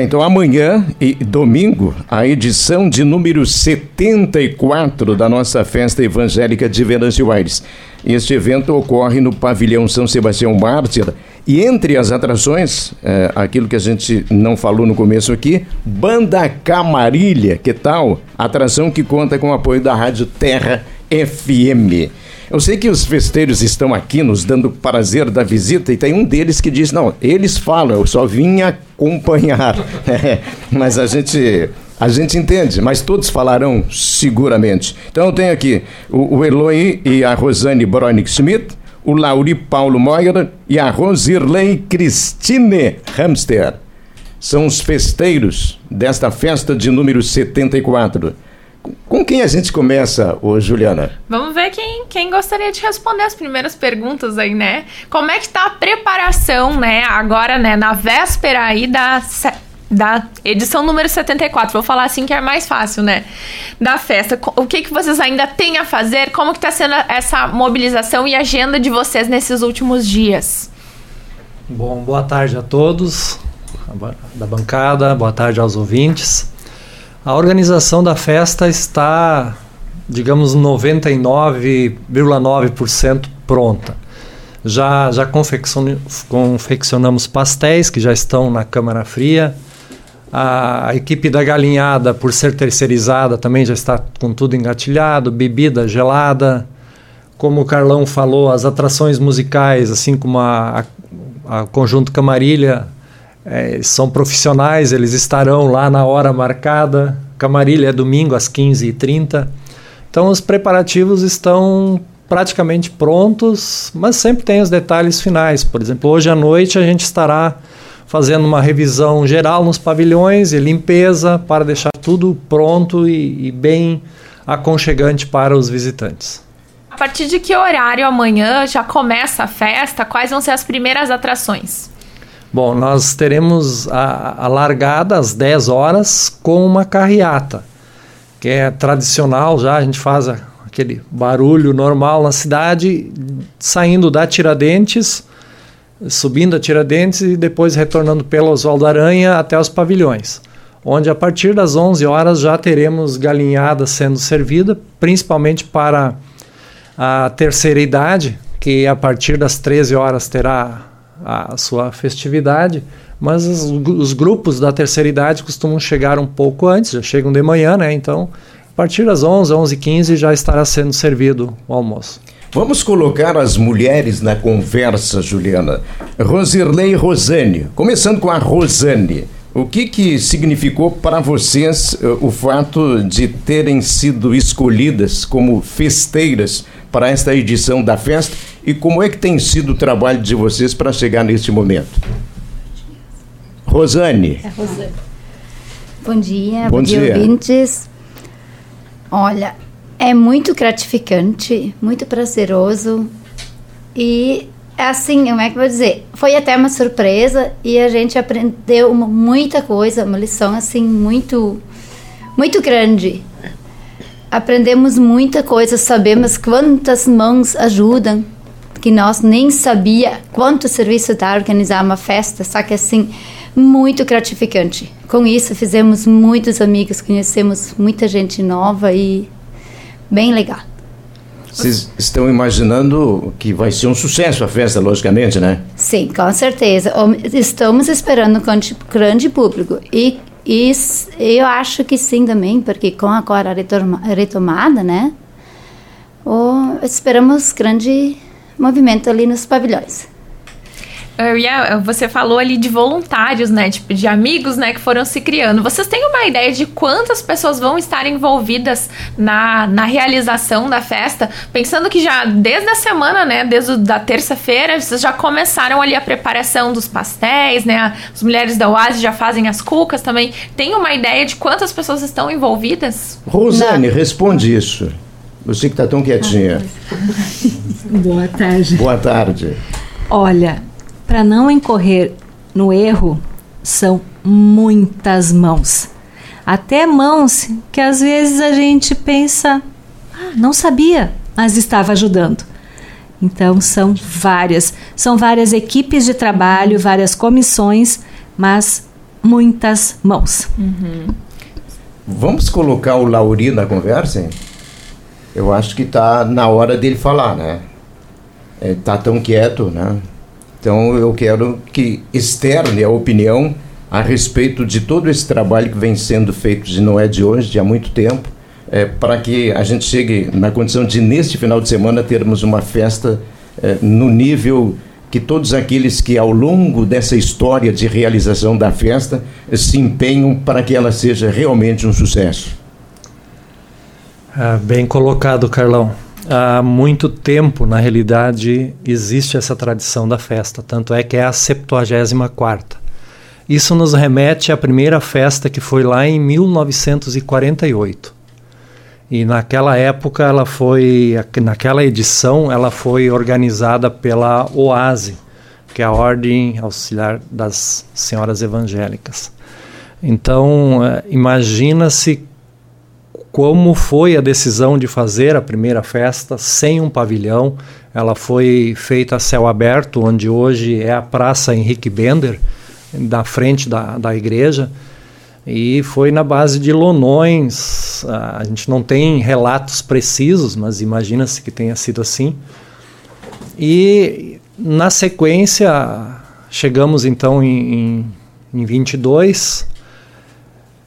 Então, amanhã e domingo, a edição de número 74 da nossa festa evangélica de Venâncio Aires. Este evento ocorre no pavilhão São Sebastião Mártir e entre as atrações, é, aquilo que a gente não falou no começo aqui, Banda Camarilha, que tal? Atração que conta com o apoio da Rádio Terra FM. Eu sei que os festeiros estão aqui nos dando prazer da visita e tem um deles que diz: não, eles falam, eu só vim acompanhar. É, mas a gente. A gente entende, mas todos falarão seguramente. Então eu tenho aqui o, o Eloy e a Rosane Bronick Schmidt, o Lauri Paulo Moira e a Rosirley Christine Hamster. São os festeiros desta festa de número 74. Com quem a gente começa, ô Juliana? Vamos ver quem, quem gostaria de responder as primeiras perguntas aí, né? Como é que tá a preparação, né, agora, né, na véspera aí da, da edição número 74, vou falar assim que é mais fácil, né, da festa. O que que vocês ainda têm a fazer? Como que tá sendo essa mobilização e agenda de vocês nesses últimos dias? Bom, boa tarde a todos da bancada, boa tarde aos ouvintes. A organização da festa está, digamos, 99,9% pronta. Já, já confeccionamos pastéis que já estão na câmara fria. A, equipe da galinhada, por ser terceirizada, também já está com tudo engatilhado, bebida gelada. Como o Carlão falou, as atrações musicais, assim como a, a, a Conjunto Camarilha, é, são profissionais, eles estarão lá na hora marcada. Camarilha é domingo às 15h30. Então os preparativos estão praticamente prontos, mas sempre tem os detalhes finais. Por exemplo, hoje à noite a gente estará fazendo uma revisão geral nos pavilhões e limpeza para deixar tudo pronto e, e bem aconchegante para os visitantes. A partir de que horário amanhã já começa a festa? Quais vão ser as primeiras atrações? Bom, nós teremos a, a largada às 10 horas com uma carreata, que é tradicional já, a gente faz aquele barulho normal na cidade, saindo da Tiradentes, subindo a Tiradentes e depois retornando pelo Oswaldo Aranha até os pavilhões, onde a partir das 11 horas já teremos galinhada sendo servida, principalmente para a terceira idade, que a partir das 13 horas terá a sua festividade, mas os, os, grupos da terceira idade costumam chegar um pouco antes, já chegam de manhã, né? Então, a partir das 11, 11 15 já estará sendo servido o almoço. Vamos colocar as mulheres na conversa, Juliana. Rosirley e Rosane. Começando com a Rosane. O que, que significou para vocês uh, o fato de terem sido escolhidas como festeiras para esta edição da festa e como é que tem sido o trabalho de vocês para chegar neste momento? Rosane. É Rosane. Bom dia, bom, dia, ouvintes. Olha, é muito gratificante, muito prazeroso e assim, como é que eu vou dizer? Foi até uma surpresa e a gente aprendeu muita coisa, uma lição assim muito muito grande aprendemos muita coisa, sabemos quantas mãos ajudam, que nós nem sabia quanto serviço dá organizar uma festa, só que assim, muito gratificante. Com isso fizemos muitos amigos, conhecemos muita gente nova e bem legal. Vocês estão imaginando que vai ser um sucesso a festa, logicamente, né? Sim, com certeza. Estamos esperando um grande público e e eu acho que sim também, porque com agora a retomada, né? Oh, esperamos grande movimento ali nos pavilhões. Ia, você falou ali de voluntários, né? Tipo, de amigos, né? Que foram se criando. Vocês têm uma ideia de quantas pessoas vão estar envolvidas na, na realização da festa? Pensando que já desde a semana, né? Desde a terça-feira, vocês já começaram ali a preparação dos pastéis, né? As mulheres da Oase já fazem as cucas também. Tem uma ideia de quantas pessoas estão envolvidas? Rosane, Não. responde isso. Você que está tão quietinha. Boa tarde. Boa tarde. Olha, para não incorrer no erro, são muitas mãos. Até mãos que às vezes a gente pensa, ah, não sabia, mas estava ajudando. Então são várias, são várias equipes de trabalho, várias comissões, mas muitas mãos. Uhum. Vamos colocar o Lauri na conversa? Hein? Eu acho que está na hora dele falar, né? Está é, tão quieto, né? Então eu quero que externe a opinião a respeito de todo esse trabalho que vem sendo feito, de não é de hoje, de há muito tempo, é, para que a gente chegue na condição de, neste final de semana, termos uma festa é, no nível que todos aqueles que, ao longo dessa história de realização da festa, se empenham para que ela seja realmente um sucesso. Ah, bem colocado, Carlão. Há muito tempo, na realidade, existe essa tradição da festa, tanto é que é a 74 Isso nos remete à primeira festa que foi lá em 1948. E naquela época ela foi, naquela edição, ela foi organizada pela OASE, que é a Ordem Auxiliar das Senhoras Evangélicas. Então, eh, imagina-se como foi a decisão de fazer a primeira festa sem um pavilhão. Ela foi feita a céu aberto, onde hoje é a Praça Henrique Bender, da frente da, da igreja. E foi na base de lonões. A gente não tem relatos precisos, mas imagina-se que tenha sido assim. E na sequência, chegamos então em, em, em 22,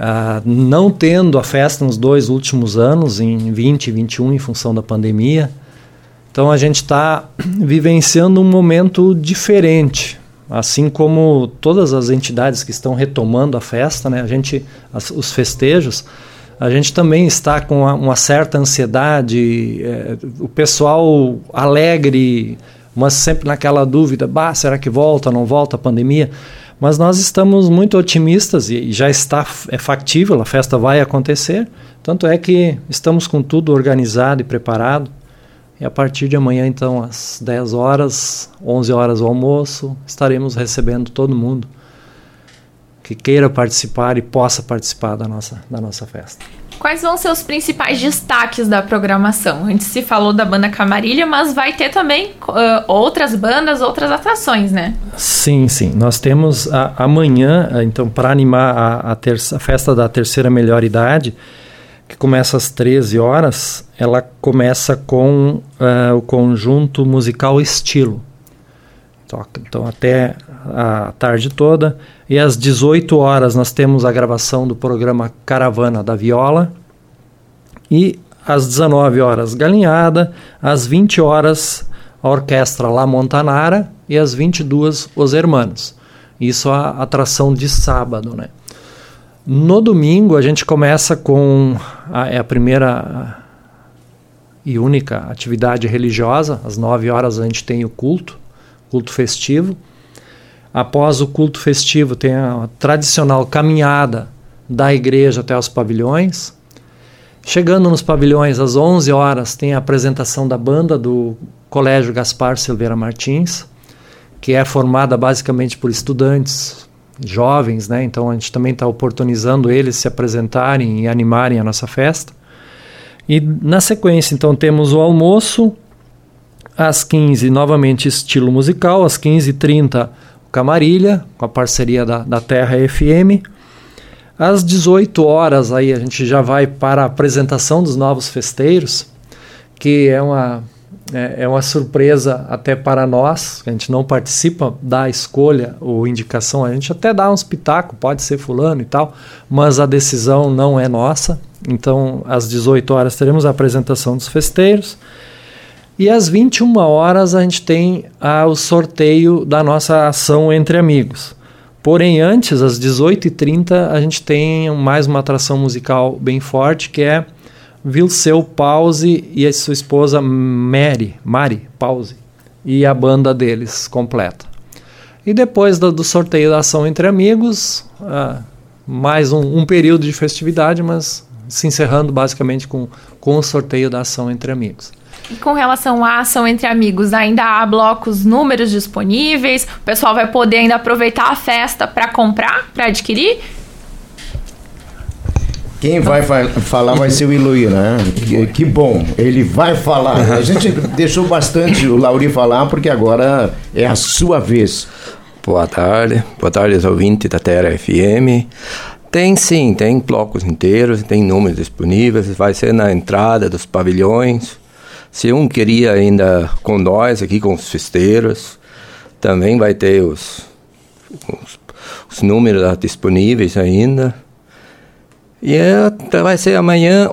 uh, não tendo a festa nos dois últimos anos, em 20 e 21, em função da pandemia. Então a gente está vivenciando um momento diferente assim como todas as entidades que estão retomando a festa, né, a gente, as, os festejos, a gente também está com uma, uma certa ansiedade, é, o pessoal alegre, mas sempre naquela dúvida, bah, será que volta, não volta a pandemia? Mas nós estamos muito otimistas e já está é factível, a festa vai acontecer. Tanto é que estamos com tudo organizado e preparado. E a partir de amanhã, então, às 10 horas, 11 horas o almoço, estaremos recebendo todo mundo que queira participar e possa participar da nossa, da nossa festa. Quais vão ser os principais destaques da programação? A gente se falou da banda Camarilha, mas vai ter também uh, outras bandas, outras atrações, né? Sim, sim. Nós temos a, amanhã, então, para animar a, a, terça, a festa da terceira melhor idade, que começa às 13 horas, ela começa com uh, o conjunto musical Estilo. Toca, então, até a tarde toda. E às 18 horas nós temos a gravação do programa Caravana da Viola. E às 19 horas, Galinhada. Às 20 horas, a orquestra La Montanara. E às 22, Os Hermanos. Isso é a atração de sábado, né? No domingo a gente começa com a, é a primeira e única atividade religiosa. Às 9 horas a gente tem o culto, culto festivo. Após o culto festivo tem a tradicional caminhada da igreja até os pavilhões. Chegando nos pavilhões às 11 horas tem a apresentação da banda do Colégio Gaspar Silveira Martins, que é formada basicamente por estudantes jovens, né? Então a gente também está oportunizando eles se apresentarem e animarem a nossa festa. E na sequência, então, temos o almoço, às 15 novamente estilo musical, às 15h30 Camarilha, com a parceria da, da Terra FM. Às 18 horas aí a gente já vai para a apresentação dos novos festeiros, que é uma é, é uma surpresa até para nós, a gente não participa da escolha ou indicação, a gente até dá uns pitacos, pode ser fulano e tal, mas a decisão não é nossa. Então, às 18 horas teremos a apresentação dos festeiros. E às 21 horas a gente tem ah, o sorteio da nossa ação entre amigos. Porém, antes, às 18h30, a gente tem mais uma atração musical bem forte, que é Vilseu Pause e a sua esposa Mary, Mari Pause, e a banda deles completa. E depois do, do sorteio da ação entre amigos, uh, mais um, um, período de festividade, mas se encerrando basicamente com, com o sorteio da ação entre amigos. E com relação à ação entre amigos, ainda há blocos, números disponíveis? O pessoal vai poder ainda aproveitar a festa para comprar, para adquirir? Quem vai falar vai ser o Iluí, né? Que, que, bom, ele vai falar. A gente deixou bastante o Lauri falar porque agora é a sua vez. Boa tarde. Boa tarde aos ouvintes da Terra FM. Tem sim, tem blocos inteiros, tem números disponíveis, vai ser na entrada dos pavilhões. Se um queria ainda com nós aqui, com os festeiros, também vai ter os, os, os números disponíveis ainda. E é, vai ser amanhã,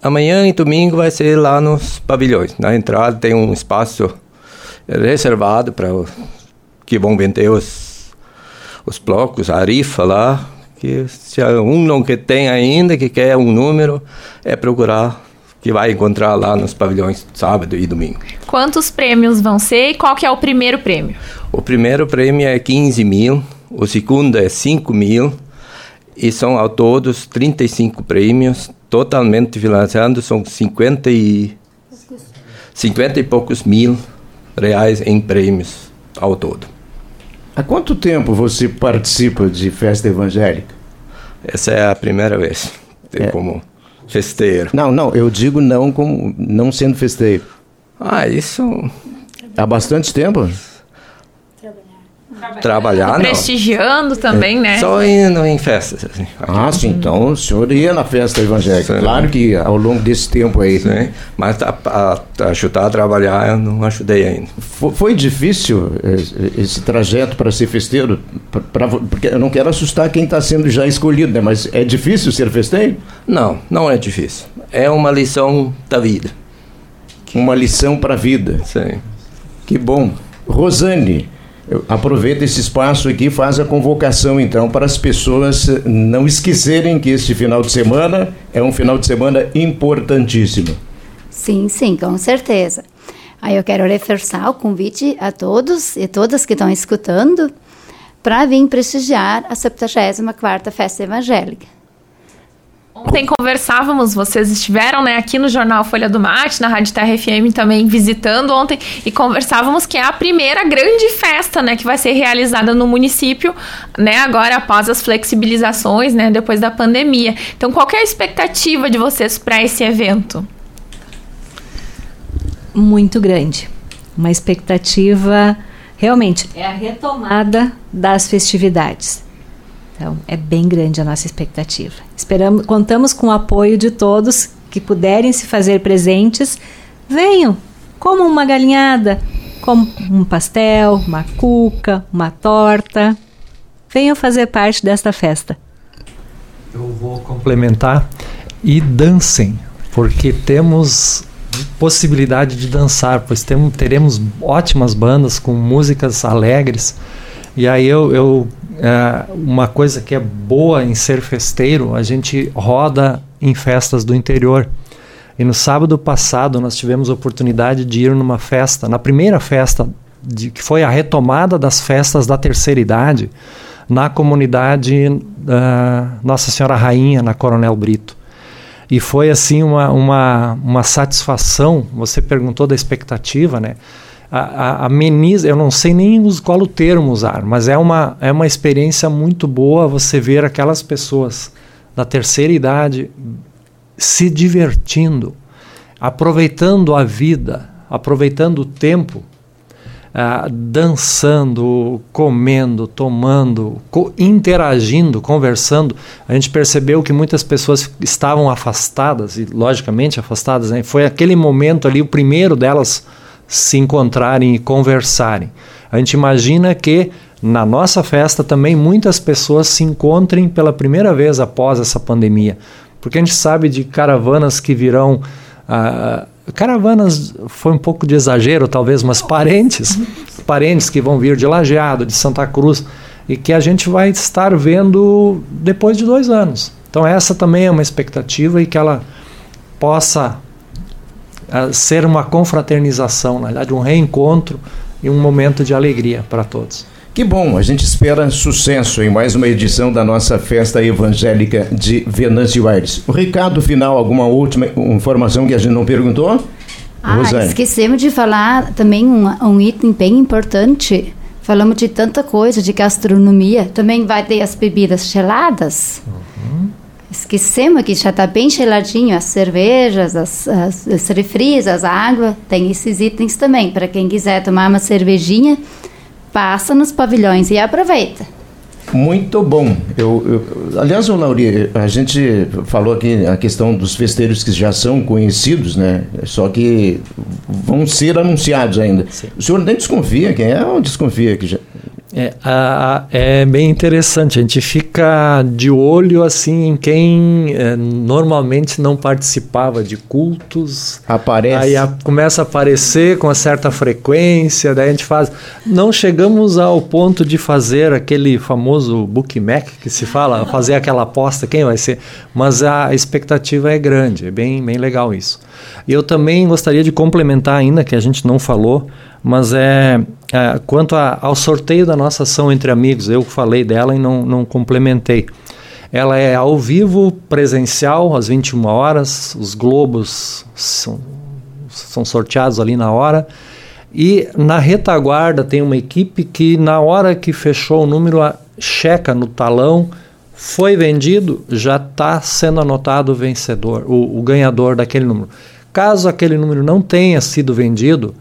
amanhã e domingo vai ser lá nos pavilhões. Na entrada tem um espaço reservado para que vão vender os, os blocos, a rifa lá, que se um não que tem ainda, que quer um número, é procurar que vai encontrar lá nos pavilhões sábado e domingo. Quantos prêmios vão ser e qual que é o primeiro prêmio? O primeiro prêmio é 15 mil, o segundo é 5 mil e são ao todos 35 prêmios, totalmente financiando, são 50 e, 50 e poucos mil reais em prêmios ao todo. Há quanto tempo você participa de festa evangélica? Essa é a primeira vez é. como festeiro. Não, não, eu digo não como não sendo festeiro. Ah, isso há bastante tempo trabalhar, não. Prestigiando também, é. né? Só indo em festas. Assim. Ah, sim. Então o senhor ia na festa evangélica. Sim. Claro que ao longo desse tempo aí. Sim. Mas a, a, a ajudar a trabalhar eu não ajudei ainda. Foi, foi difícil esse, esse trajeto para ser festeiro? Pra, pra, porque eu não quero assustar quem está sendo já escolhido, né? Mas é difícil ser festeiro? Não, não é difícil. É uma lição da vida. Uma lição para a vida. Sim. Que bom. Rosane, aproveita esse espaço aqui e faz a convocação, então, para as pessoas não esquecerem que este final de semana é um final de semana importantíssimo. Sim, sim, com certeza. Aí eu quero reforçar o convite a todos e todas que estão escutando para vir prestigiar a 74ª Festa Evangélica. Ontem conversávamos, vocês estiveram né, aqui no Jornal Folha do Mate, na Rádio Terra FM também visitando ontem, e conversávamos que é a primeira grande festa né, que vai ser realizada no município, né, agora após as flexibilizações, né, depois da pandemia. Então, qual é a expectativa de vocês para esse evento? Muito grande. Uma expectativa, realmente, é a retomada das festividades então, é bem grande a nossa expectativa. Esperamos, contamos com o apoio de todos que puderem se fazer presentes. Venham, como uma galinhada, como um pastel, uma cuca, uma torta. Venham fazer parte desta festa. Eu vou complementar e dancem, porque temos possibilidade de dançar, pois temos, teremos ótimas bandas com músicas alegres. E aí eu, eu é, uma coisa que é boa em ser festeiro, a gente roda em festas do interior. E no sábado passado nós tivemos a oportunidade de ir numa festa, na primeira festa, de, que foi a retomada das festas da terceira idade, na comunidade uh, Nossa Senhora Rainha, na Coronel Brito. E foi assim uma, uma, uma satisfação. Você perguntou da expectativa, né? A, ameniza, eu não sei nem qual o termo usar, mas é uma, é uma experiência muito boa você ver aquelas pessoas da terceira idade se divertindo, aproveitando a vida, aproveitando o tempo, uh, dançando, comendo, tomando, co interagindo, conversando. A gente percebeu que muitas pessoas estavam afastadas, e logicamente afastadas, né? foi aquele momento ali, o primeiro delas se encontrarem e conversarem. A gente imagina que na nossa festa também muitas pessoas se encontrem pela primeira vez após essa pandemia, porque a gente sabe de caravanas que virão. Ah, caravanas foi um pouco de exagero, talvez, mas parentes, parentes que vão vir de Lajeado, de Santa Cruz, e que a gente vai estar vendo depois de dois anos. Então, essa também é uma expectativa e que ela possa ser uma confraternização, na verdade, um reencontro e um momento de alegria para todos. Que bom, a gente espera sucesso em mais uma edição da nossa festa evangélica de Venâncio Aires. O recado final, alguma última informação que a gente não perguntou? Ah, Rosane. esquecemos de falar também um, um item bem importante. Falamos de tanta coisa, de gastronomia. Também vai ter as bebidas geladas. Uhum. Esquecemos que já está bem geladinho as cervejas, as, as, as a água, tem esses itens também. Para quem quiser tomar uma cervejinha, passa nos pavilhões e aproveita. Muito bom. Eu, eu, aliás, o Lauri, a gente falou aqui a questão dos festeiros que já são conhecidos, né? Só que vão ser anunciados ainda. Sim. O senhor nem desconfia quem é ou desconfia que já, é, a, é bem interessante. A gente fica de olho assim em quem é, normalmente não participava de cultos. Aparece. Aí a, começa a aparecer com uma certa frequência. Daí a gente faz. Não chegamos ao ponto de fazer aquele famoso bookmack que se fala, fazer aquela aposta quem vai ser. Mas a expectativa é grande. É bem, bem legal isso. E eu também gostaria de complementar ainda que a gente não falou mas é, é quanto a, ao sorteio da nossa ação entre amigos, eu falei dela e não, não complementei. Ela é ao vivo, presencial, às 21 horas. Os globos são, são sorteados ali na hora. E na retaguarda tem uma equipe que, na hora que fechou o número, checa no talão, foi vendido, já está sendo anotado o vencedor, o, o ganhador daquele número. Caso aquele número não tenha sido vendido,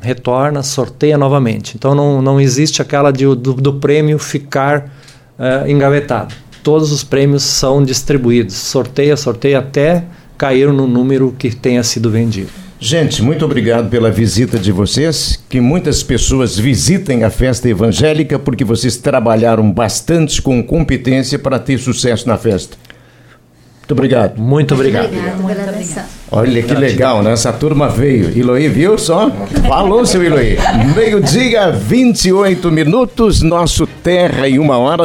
retorna, sorteia novamente. Então não, não existe aquela de, do, do prêmio ficar uh, engavetado. Todos os prêmios são distribuídos, sorteia, sorteia até cair no número que tenha sido vendido. Gente, muito obrigado pela visita de vocês. Que muitas pessoas visitem a festa evangélica porque vocês trabalharam bastante com competência para ter sucesso na festa. Muito obrigado. Muito obrigado. Muito obrigado. Olha que legal, né? Essa turma veio. Iloí, viu só? Falou, seu Iloí. Meio-dia, 28 minutos, nosso Terra em uma hora.